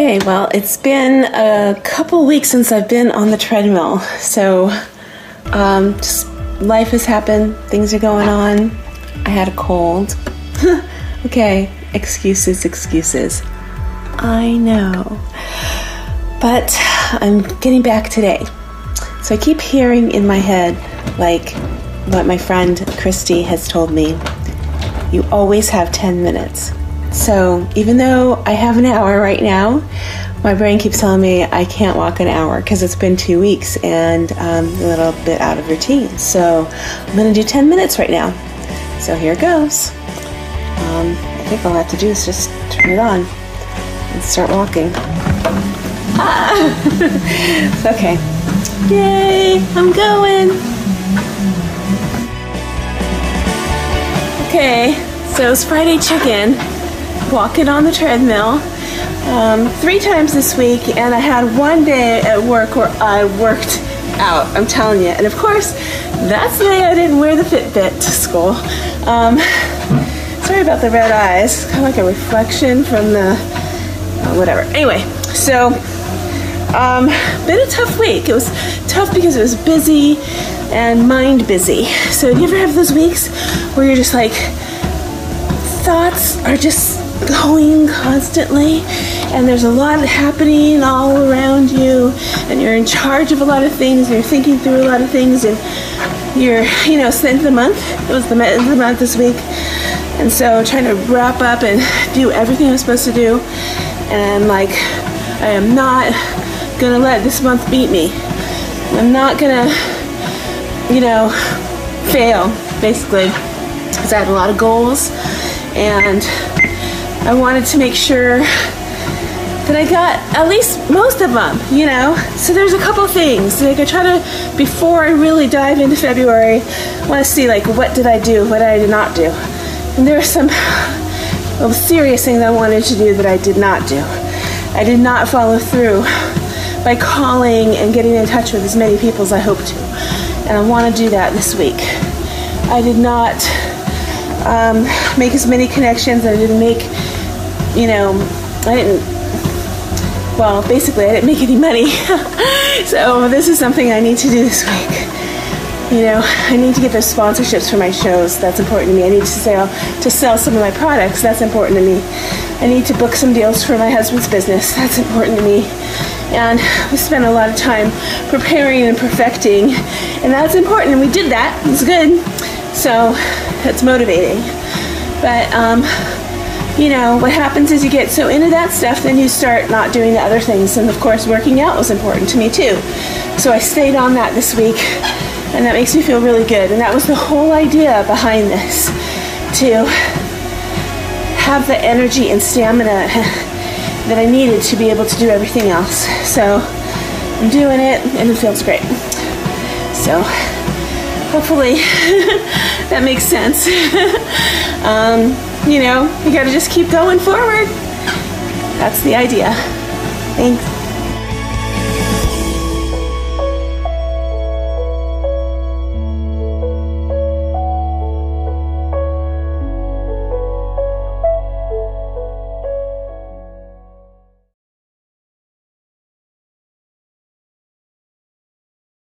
Okay, well, it's been a couple weeks since I've been on the treadmill, so um, just life has happened, things are going on. I had a cold. okay, excuses, excuses. I know. But I'm getting back today. So I keep hearing in my head, like what my friend Christy has told me you always have 10 minutes. So even though I have an hour right now, my brain keeps telling me I can't walk an hour because it's been two weeks and um, a little bit out of routine. So I'm going to do 10 minutes right now. So here it goes. Um, I think all I have to do is just turn it on and start walking. Ah! okay. Yay! I'm going! Okay, so it's Friday chicken walking on the treadmill um, three times this week, and I had one day at work where I worked out. I'm telling you. And of course, that's the day I didn't wear the Fitbit to school. Um, sorry about the red eyes. Kind of like a reflection from the uh, whatever. Anyway, so um, been a tough week. It was tough because it was busy and mind busy. So do you ever have those weeks where you're just like thoughts are just going constantly and there's a lot happening all around you and you're in charge of a lot of things and you're thinking through a lot of things and you're you know it's the month. It was the the month this week and so trying to wrap up and do everything i'm supposed to do and like i am not gonna let this month beat me. I'm not gonna you know fail basically because i had a lot of goals and I wanted to make sure that I got at least most of them, you know? So there's a couple things. Like I try to, before I really dive into February, I want to see like what did I do, what I did not do. And there are some well, serious things I wanted to do that I did not do. I did not follow through by calling and getting in touch with as many people as I hoped to. And I want to do that this week. I did not um, make as many connections. I didn't make you know, I didn't, well, basically, I didn't make any money. so this is something I need to do this week. You know, I need to get those sponsorships for my shows. That's important to me. I need to sell to sell some of my products. That's important to me. I need to book some deals for my husband's business. That's important to me. And we spent a lot of time preparing and perfecting, and that's important. And we did that. It's good. So that's motivating. But um, you know, what happens is you get so into that stuff, then you start not doing the other things. And of course, working out was important to me too. So I stayed on that this week, and that makes me feel really good. And that was the whole idea behind this to have the energy and stamina that I needed to be able to do everything else. So I'm doing it, and it feels great. So hopefully that makes sense. um, you know, you gotta just keep going forward. That's the idea. Thanks.